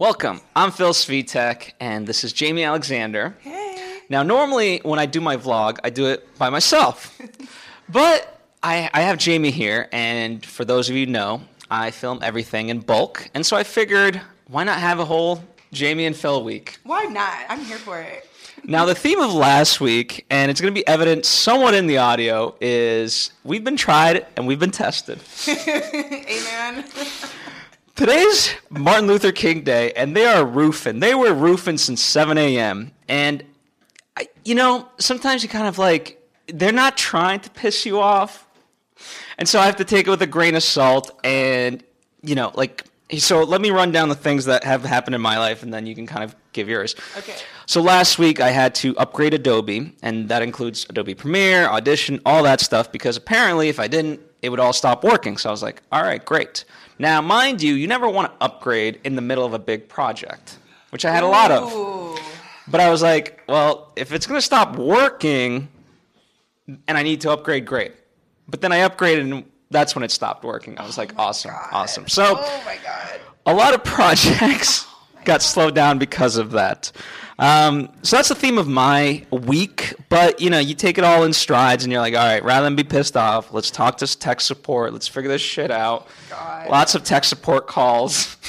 Welcome. I'm Phil Svitek, and this is Jaimi Alexander. Hey. Now, normally when I do my vlog, I do it by myself. but I, I have Jaimi here, and for those of you who know, I film everything in bulk. And so I figured, why not have a whole Jaimi and Phil week? Why not? I'm here for it. Now, the theme of last week, and it's going to be evident somewhat in the audio, is we've been tried and we've been tested. Amen. Today's Martin Luther King Day, and they are roofing. They were roofing since 7 a.m. And, I, you know, sometimes you kind of like, they're not trying to piss you off. And so I have to take it with a grain of salt. And, you know, like, so let me run down the things that have happened in my life, and then you can kind of give yours. Okay. So last week I had to upgrade Adobe, and that includes Adobe Premiere, Audition, all that stuff, because apparently if I didn't, it would all stop working. So I was like, all right, great. Now, mind you, you never want to upgrade in the middle of a big project, which I had a lot of. But I was like, well, if it's going to stop working and I need to upgrade, great. But then I upgraded and that's when it stopped working. I was oh like, awesome, God. awesome. So Oh my God. a lot of projects got slowed down because of that. Um, so that's the theme of my week. But you know, you take it all in strides, and you're like, all right, rather than be pissed off, let's talk to tech support. Let's figure this shit out. God. Lots of tech support calls.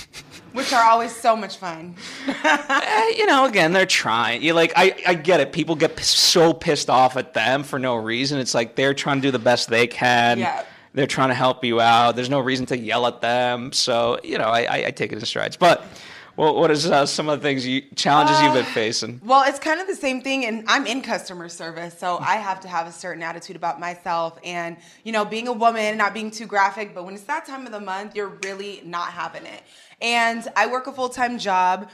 Which are always so much fun. Eh, you know, again, they're trying. You like, I, I get it. People get so pissed off at them for no reason. It's like they're trying to do the best they can. Yeah. They're trying to help you out. There's no reason to yell at them. So you know, I, I, I take it in strides. But well, what is uh, some of the things you challenges you've been Uh, facing? Well, it's kind of the same thing, and I'm in customer service, so I have to have a certain attitude about myself. And, you know, being a woman, not being too graphic, but when it's that time of the month, you're really not having it. And I work a full time job.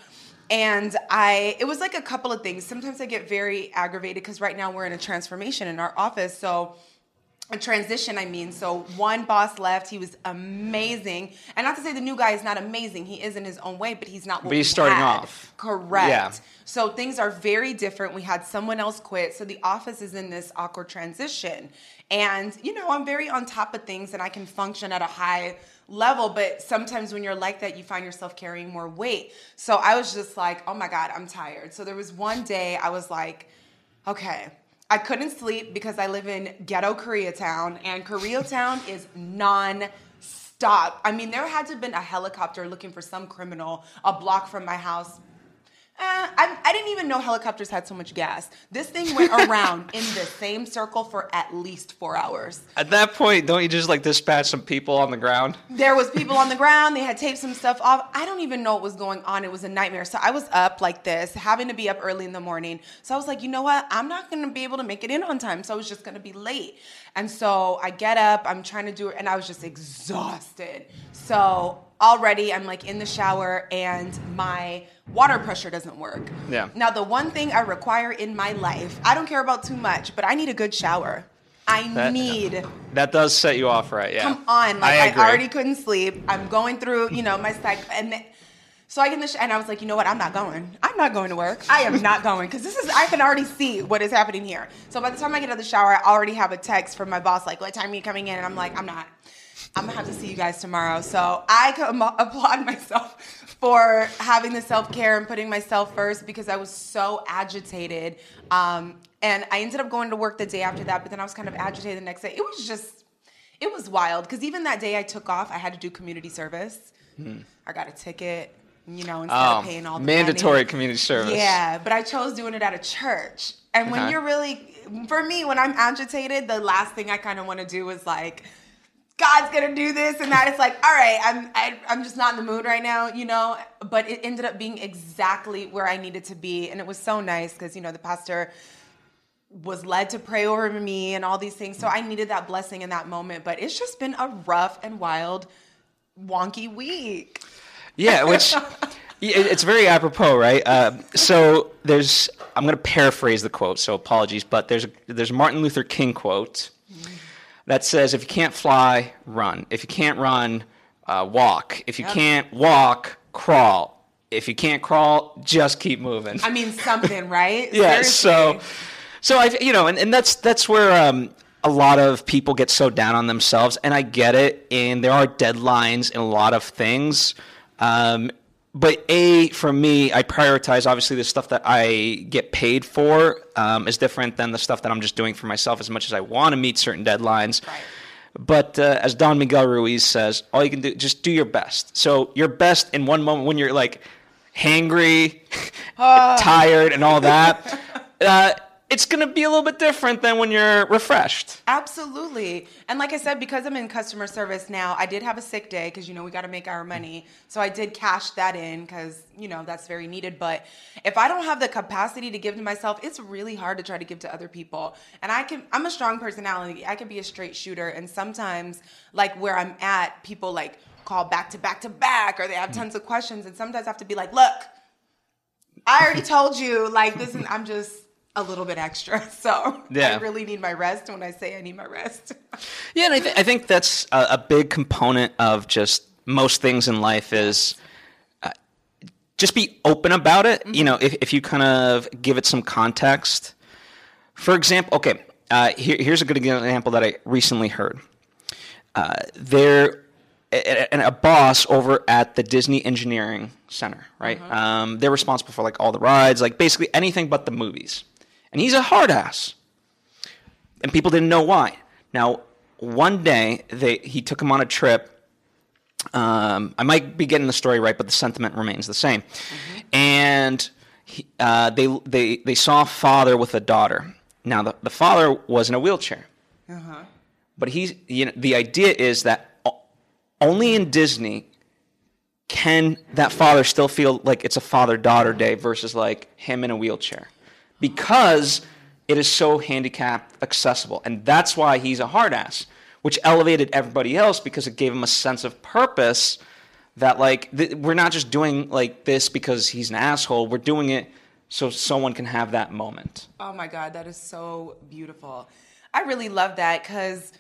And I, it was like a couple of things. Sometimes I get very aggravated because right now we're in a transformation in our office. So a transition i mean. So one boss left. He was amazing. And not to say the new guy is not amazing. He is in his own way but he's not But he's starting had. off. correct. Yeah. so things are very different. We had someone else quit. So the office is in this awkward transition. And you know i'm very on top of things and i can function at a high level but sometimes when you're like that you find yourself carrying more weight. So i was just like oh my god i'm tired. So there was one day i was like okay I couldn't sleep because I live in ghetto Koreatown, and Koreatown is non-stop. I mean, there had to have been a helicopter looking for some criminal a block from my house. Eh, I, I didn't even know helicopters had so much gas. This thing went around in the same circle for at least four hours. At that point, don't you just like dispatch some people on the ground? There was people on the ground. They had taped some stuff off. I don't even know what was going on. It was a nightmare. So I was up like this, having to be up early in the morning. So I was like, you know what? I'm not going to be able to make it in on time. So I was just going to be late. And so I get up. I'm trying to do it, and I was just exhausted. So already I'm like in the shower, and my water pressure doesn't work. Yeah. Now the one thing I require in my life, I don't care about too much, but I need a good shower. I That- need That does set you off, right? Yeah. come on like I I, already couldn't sleep i'm going through you know my cycle and then, so i get in the sh- and i was like you know what i'm not going i'm not going to work i am not going because this is i can already see what is happening here so by the time i get out of the shower i already have a text from my boss like what time are you coming in and i'm like i'm not i'm gonna have to see you guys tomorrow so i com- applaud myself for having the self-care and putting myself first because i was so agitated um, and i ended up going to work the day after that but then i was kind of agitated the next day it was just it was wild because even that day I took off, I had to do community service. I got a ticket, you know, instead Hmm. Oh, of paying all the mandatory money. community service. Yeah, but I chose doing it at a church. And when Okay. you're really, for me, when I'm agitated, the last thing I kind of want to do is like, God's gonna do this and that. It's like, all right, I'm I, I'm just not in the mood right now, you know. But it ended up being exactly where I needed to be, and it was so nice because you know the pastor was led to pray over me and all these things. So I needed that blessing in that moment. But it's just been a rough and wild, wonky week. Yeah, which it's very apropos, right? Uh, so there's I'm to paraphrase the quote, so apologies, but there's there's a Martin Luther King quote that says, "If you can't fly, run. If you can't run, uh, walk. If you Yep. can't walk, crawl. If you can't crawl, just keep moving." I mean, something, right? yeah so Seriously. so i you know and, and that's that's where um a lot of people get so down on themselves and i get it and there are deadlines in a lot of things um but a for me, I prioritize obviously the stuff that I get paid for um, is different than the stuff that I'm just doing for myself. As much as I want to meet certain deadlines, Right. but uh, as Don Miguel Ruiz says, all you can do just do your best. So your best in one moment when you're like hangry, tired, and all that. Uh, it's gonna be a little bit different than when you're refreshed. Absolutely. And like I said, because I'm in customer service now, I did have a sick day because, you know, we got to make our money. So I did cash that in because, you know, that's very needed. But if I don't have the capacity to give to myself, it's really hard to try to give to other people. And I can, I'm a strong personality. I can be a straight shooter. And sometimes, like where I'm at, people like call back to back to back or they have tons of questions. And sometimes I have to be like, look, I already told you, like, this is, I'm just a little bit extra. So Yeah. I really need my rest when I say I need my rest. Yeah, and I, th- I think that's a, a big component of just most things in life is uh, just be open about it. You know, if, if you kind of give it some context. For example, okay, uh, here, here's a good example that I recently heard. Uh, there, a, a- a boss over at the Disney Engineering Center, right? Um, they're responsible for like all the rides, like basically anything but the movies. And he's a hard ass and people didn't know why. Now, one day they he took him on a trip. Um, I might be getting the story right, but the sentiment remains the same. And he, uh, they they they saw a father with a daughter. Now, the, the father was in a wheelchair, but he's you know the idea is that only in Disney can that father still feel like it's a father daughter day versus like him in a wheelchair because it is so handicapped accessible. And that's why he's a hard ass which elevated everybody else because it gave him a sense of purpose that like th- we're not just doing like this because he's an asshole. We're doing it so someone can have that moment. Oh my God, that is so beautiful. I really love that because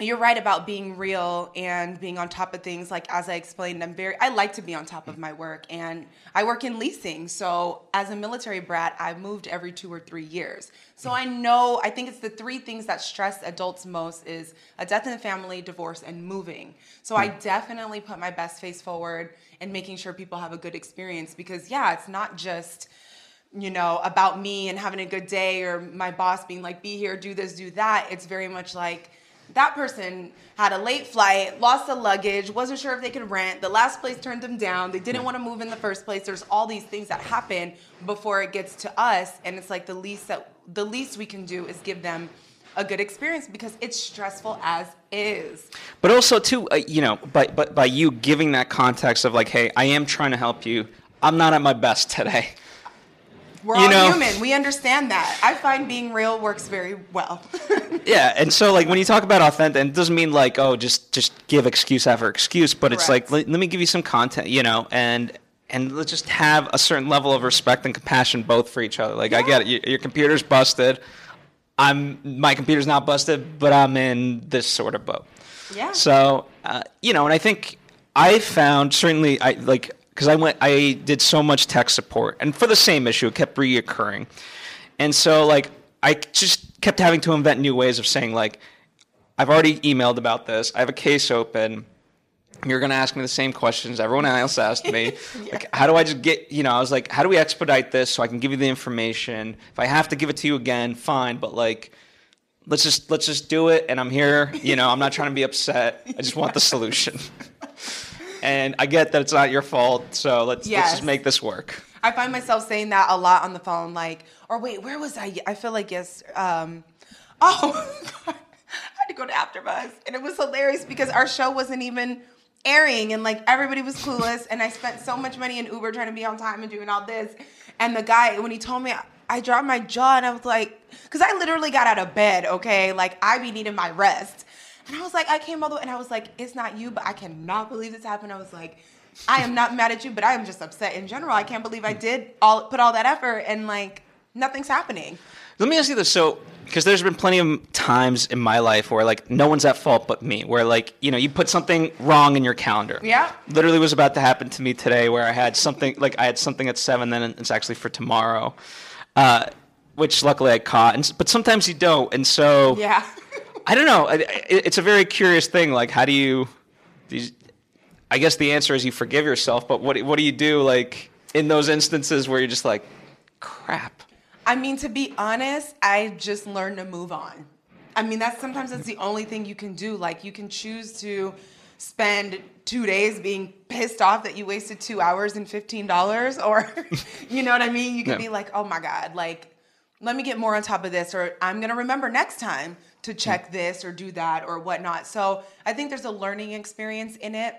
you're right about being real and being on top of things. Like as I explained, I'm very I like to be on top of my work and I work in leasing. So as a military brat, I moved every two or three years. So I know I think it's the three things that stress adults most is a death in the family, divorce, and moving. So I hmm. definitely put my best face forward and making sure people have a good experience because yeah, it's not just you know, about me and having a good day or my boss being like, be here, do this, do that. It's very much like that person had a late flight, lost the luggage, wasn't sure if they could rent. The last place turned them down. They didn't want to move in the first place. There's all these things that happen before it gets to us. And it's like the least that the least we can do is give them a good experience because it's stressful as is. but also too uh, you know by, by by you giving that context of like hey i am trying to help you i'm not at my best today We're You all know- human. We understand that. I find being real works very well. Yeah, and so like when you talk about authentic, it doesn't mean like oh just just give excuse after excuse, but it's like let, let me give you some content, you know, and and let's just have a certain level of respect and compassion both for each other. Like I get it, your, your computer's busted, I'm my computer's not busted, but I'm in this sort of boat. yeah. So uh, you know, and I think I found certainly I like because I went I did so much tech support, and for the same issue, it kept reoccurring, and so like I just kept having to invent new ways of saying like I've already emailed about this, I have a case open. You're gonna ask me the same questions everyone else asked me. Like, how do I just get? You know, I was like, how do we expedite this so I can give you the information? If I have to give it to you again, fine. But like, let's just let's just do it and i'm here you know i'm not trying to be upset i just want the solution and i get that it's not your fault so let's let's just make this work I find myself saying that a lot on the phone, like, or wait, where was I? I feel like yes. Um, oh, God. I had to go to AfterBuzz, and it was hilarious because our show wasn't even airing, and like everybody was clueless, and I spent so much money in Uber trying to be on time and doing all this, and the guy when he told me. I dropped my jaw and I was like, because I literally got out of bed, okay? Like, I be needing my rest. And I was like, I came all the way, and I was like, it's not you, but I cannot believe this happened. I was like, I am not mad at you, but I am just upset in general. I can't believe I did all put all that effort and like nothing's happening. let me ask you this so because there's been plenty of times in my life where like no one's at fault but me where like you know you put something wrong in your calendar Yeah. literally was about to happen to me today where i had something like i had something at seven then it's actually for tomorrow uh, which luckily i caught and, but sometimes you don't and so Yeah. I don't know. It's a very curious thing. Like, how do you? I guess the answer is you forgive yourself. But what what do you do like in those instances where you're just like, crap? I mean, to be honest, I just learned to move on. I mean, that's sometimes that's the only thing you can do. Like, you can choose to spend two days being pissed off that you wasted two hours and fifteen dollars, or you know what I mean. You can Yeah. be like, oh my god, like let me get more on top of this, or I'm gonna remember next time to check this or do that or whatnot. So I think there's a learning experience in it,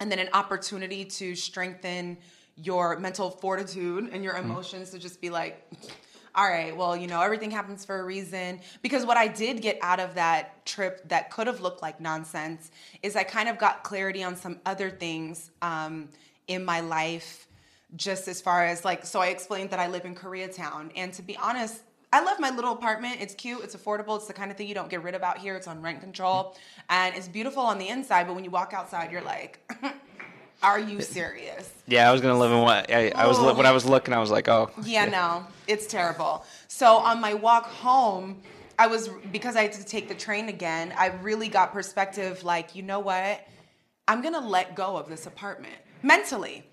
and then an opportunity to strengthen your mental fortitude and your emotions to just be like all right, well, you know, everything happens for a reason. Because what I did get out of that trip that could have looked like nonsense is I kind of got clarity on some other things um, in my life, just as far as like, so I explained that I live in Koreatown. And to be honest, I love my little apartment. It's cute, it's affordable, it's the kind of thing you don't get rid of out here. It's on rent control. And it's beautiful on the inside, but when you walk outside, you're like, are you serious? Yeah, I was gonna live in what I, I was when I was oh. looking. I was like, oh, Yeah, no, it's terrible. So on my walk home, I was because I had to take the train again. I really got perspective. Like, you know what? I'm gonna let go of this apartment mentally.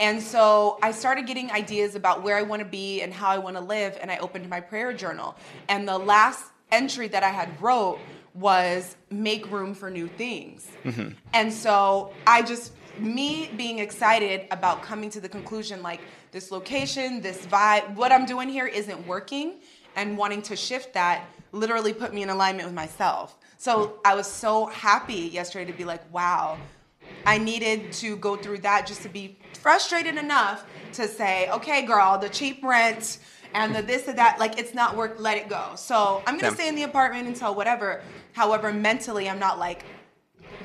And so I started getting ideas about where I want to be and how I want to live. And I opened my prayer journal. And the last entry that I had wrote was make room for new things. Mm-hmm. And so I just, me being excited about coming to the conclusion like this location, this vibe, what I'm doing here isn't working, and wanting to shift that literally put me in alignment with myself. So I was so happy yesterday to be like, wow, I needed to go through that just to be frustrated enough to say, okay, girl, the cheap rent and the this and that, like it's not work, let it go. So I'm gonna Yeah. stay in the apartment until whatever. However, mentally, I'm not like,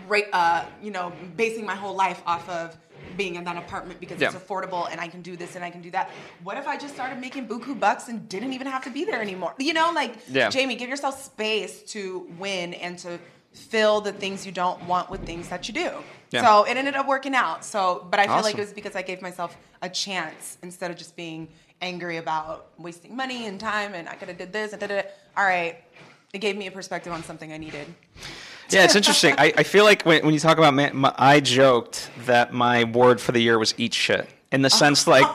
right, uh, you know, basing my whole life off of being in that apartment because it's affordable and I can do this and I can do that. What if I just started making buku bucks and didn't even have to be there anymore? You know, like Yeah. Jaimi, give yourself space to win and to fill the things you don't want with things that you do. Yeah. So it ended up working out. So, but I feel like it was because I gave myself a chance instead of just being angry about wasting money and time and I could have did this and did it. All right, it gave me a perspective on something I needed. Yeah, it's interesting. I, I feel like when, when you talk about man, my, I joked that my word for the year was eat shit. In the sense, like,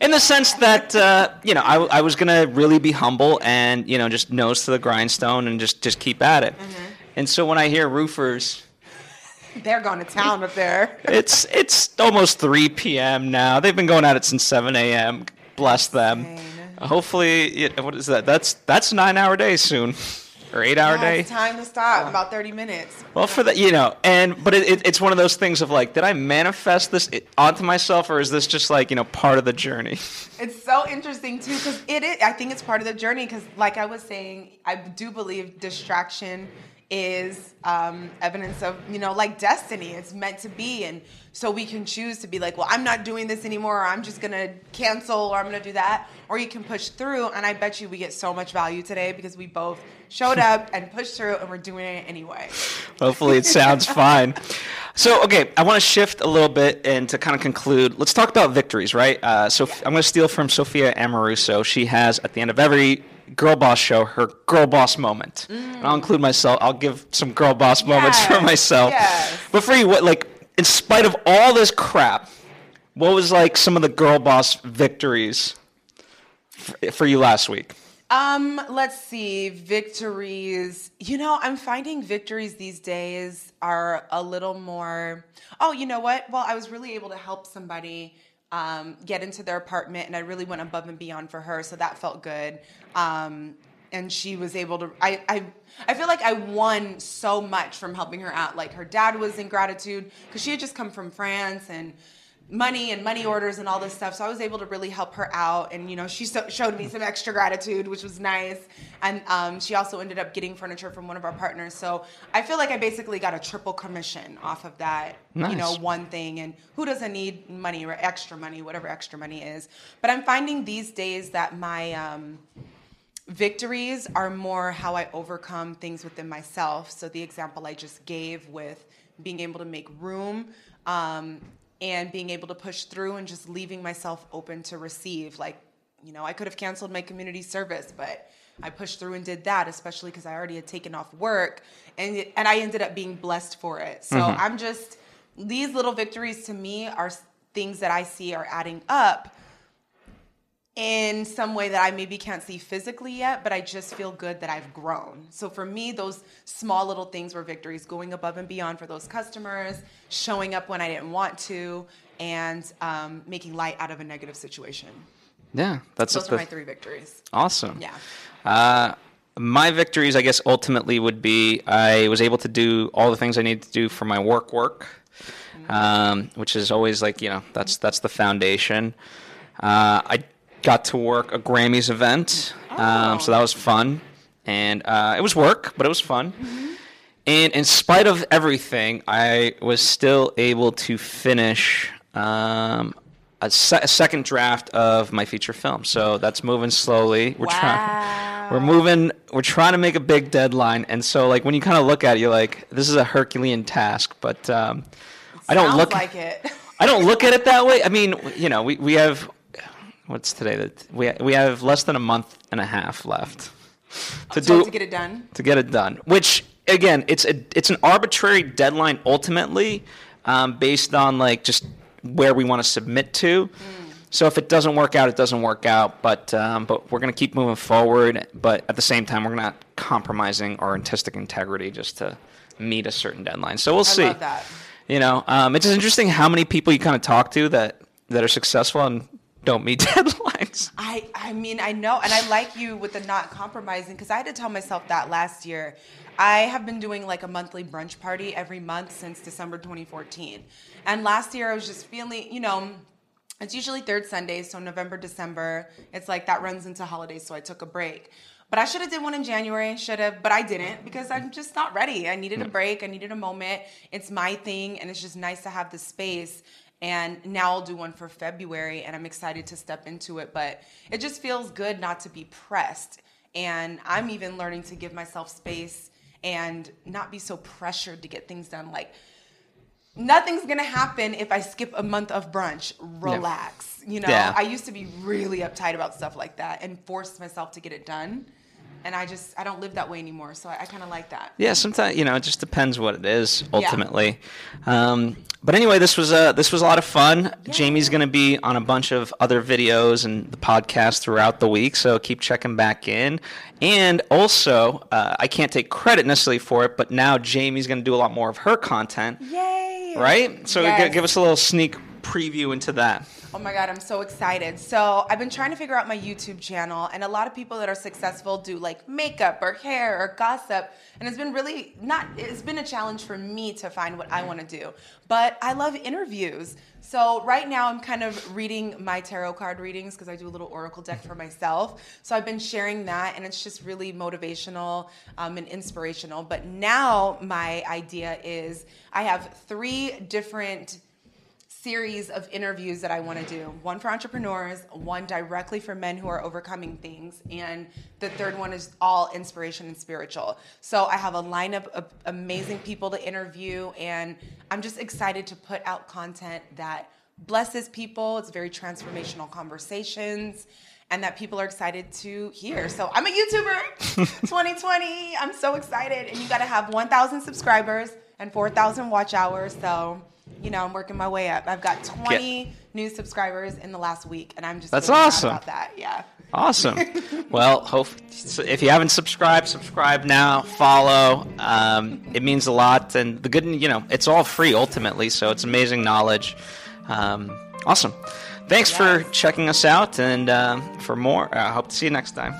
in the sense that uh, you know, I, I was gonna really be humble and you know, just nose to the grindstone and just just keep at it. And so when I hear roofers, They're going to town up there. it's it's almost 3 p.m. now. They've been going at it since 7 a.m. Bless them. Insane. Hopefully, it, what is that? That's that's nine hour day soon, or eight hour Yeah, day. it's time to stop. About 30 minutes. Well, for that, you know, and but it, it, it's one of those things of like, did I manifest this onto myself, or is this just like you know part of the journey? It's so interesting too because it is. I think it's part of the journey because, like I was saying, I do believe distraction is um, evidence of you know like destiny. It's meant to be, and so we can choose to be like, well, I'm not doing this anymore, or I'm just gonna cancel, or I'm gonna do that, or you can push through. And I bet you we get so much value today because we both showed up and pushed through, and we're doing it anyway. Hopefully, it sounds fine. So, okay, I want to shift a little bit and to kind of conclude. Let's talk about victories, right? Uh, so, I'm going to steal from Sophia Amoruso. She has at the end of every girl boss show her girl boss moment. And I'll include myself. I'll give some girl boss moments for myself. yes. But for you, what like in spite of all this crap, what was like some of the girl boss victories for, for you last week? Um, let's see, victories. You know, I'm finding victories these days are a little more. Oh, you know what? Well, I was really able to help somebody um, get into their apartment, and I really went above and beyond for her, so that felt good. Um, and she was able to. I, I I feel like I won so much from helping her out. Like her dad was in gratitude because she had just come from France and money and money orders and all this stuff. So I was able to really help her out, and you know, she so- showed me some extra gratitude, which was nice. And um, she also ended up getting furniture from one of our partners. So I feel like I basically got a triple commission off of that, you know, one thing. And who doesn't need money or extra money, whatever extra money is? But I'm finding these days that my um, victories are more how I overcome things within myself. So the example I just gave with being able to make room um, and being able to push through and just leaving myself open to receive. Like, you know, I could have canceled my community service, but I pushed through and did that, especially because I already had taken off work, and it, and I ended up being blessed for it. So mm-hmm. I'm just these little victories to me are things that I see are adding up in some way that I maybe can't see physically yet, but I just feel good that I've grown. So for me, those small little things were victories, going above and beyond for those customers, showing up when I didn't want to, and um, making light out of a negative situation. Yeah, that's Those the- are my three victories. awesome. Yeah. Uh, my victories, I guess, ultimately would be I was able to do all the things I needed to do for my work work, um, which is always like you know that's that's the foundation. Uh, I got to work a Grammys event, um, so that was fun, and uh, it was work, but it was fun. And in spite of everything, I was still able to finish um, a, se- a second draft of my feature film. So that's moving slowly. We're trying. We're moving. We're trying to make a big deadline, and so like when you kind of look at it, you're like, this is a Herculean task. But um, I don't Sounds look. like it. I don't look at it that way. I mean, you know, we, we have what's today? That we we have less than a month and a half left to So do to get it done. to get it done. Which again, it's a it's an arbitrary deadline ultimately, um, based on like just where we want to submit to. So if it doesn't work out, it doesn't work out. But um, but we're gonna keep moving forward. But at the same time, we're not compromising our artistic integrity just to meet a certain deadline. So we'll I see. You know, um, it's interesting how many people you kind of talk to that that are successful and don't meet deadlines. I I mean I know and I like you with the not compromising because I had to tell myself that last year. I have been doing like a monthly brunch party every month since December 2014. And last year I was just feeling, you know, it's usually third Sundays, so November, December. It's like that runs into holidays, so I took a break. But I should have did one in January, should have, but I didn't because I'm just not ready. I needed a break, I needed a moment. It's my thing, and it's just nice to have the space. And now I'll do one for February, and I'm excited to step into it. But it just feels good not to be pressed. And I'm even learning to give myself space and not be so pressured to get things done. Like, nothing's gonna happen if I skip a month of brunch. Relax. You know, Yeah. I used to be really uptight about stuff like that and forced myself to get it done. And I just I don't live that way anymore. So I, I kind of like that. Yeah, sometimes you know it just depends what it is ultimately. Um, but anyway, this was uh, this was a lot of fun. Jaimi's going to be on a bunch of other videos and the podcast throughout the week, so keep checking back in. And also, uh, I can't take credit necessarily for it, but now Jaimi's going to do a lot more of her content, Yay! right? So Yes. gi- give us a little sneak preview into that. Oh my God, I'm so excited. So, I've been trying to figure out my YouTube channel, and a lot of people that are successful do like makeup or hair or gossip. And it's been really not, it's been a challenge for me to find what I want to do. But I love interviews. So, right now, I'm kind of reading my tarot card readings because I do a little oracle deck for myself. So, I've been sharing that, and it's just really motivational um, and inspirational. But now, my idea is I have three different series of interviews that I want to do. One for entrepreneurs, one directly for men who are overcoming things, and the third one is all inspiration and spiritual. So I have a lineup of amazing people to interview, and I'm just excited to put out content that blesses people. It's very transformational conversations. And that people are excited to hear. So I'm a YouTuber 2020. I'm so excited. And you got to have 1,000 subscribers and 4,000 watch hours. So you know, I'm working my way up. I've got 20 new subscribers in the last week, and I'm just That's really awesome. about that. Yeah. Awesome. well, hope if you haven't subscribed, subscribe now. Follow. Um, it means a lot, and the good, you know, it's all free ultimately. So it's amazing knowledge. Um, awesome. Thanks for checking us out, and um, for more, I hope to see you next time.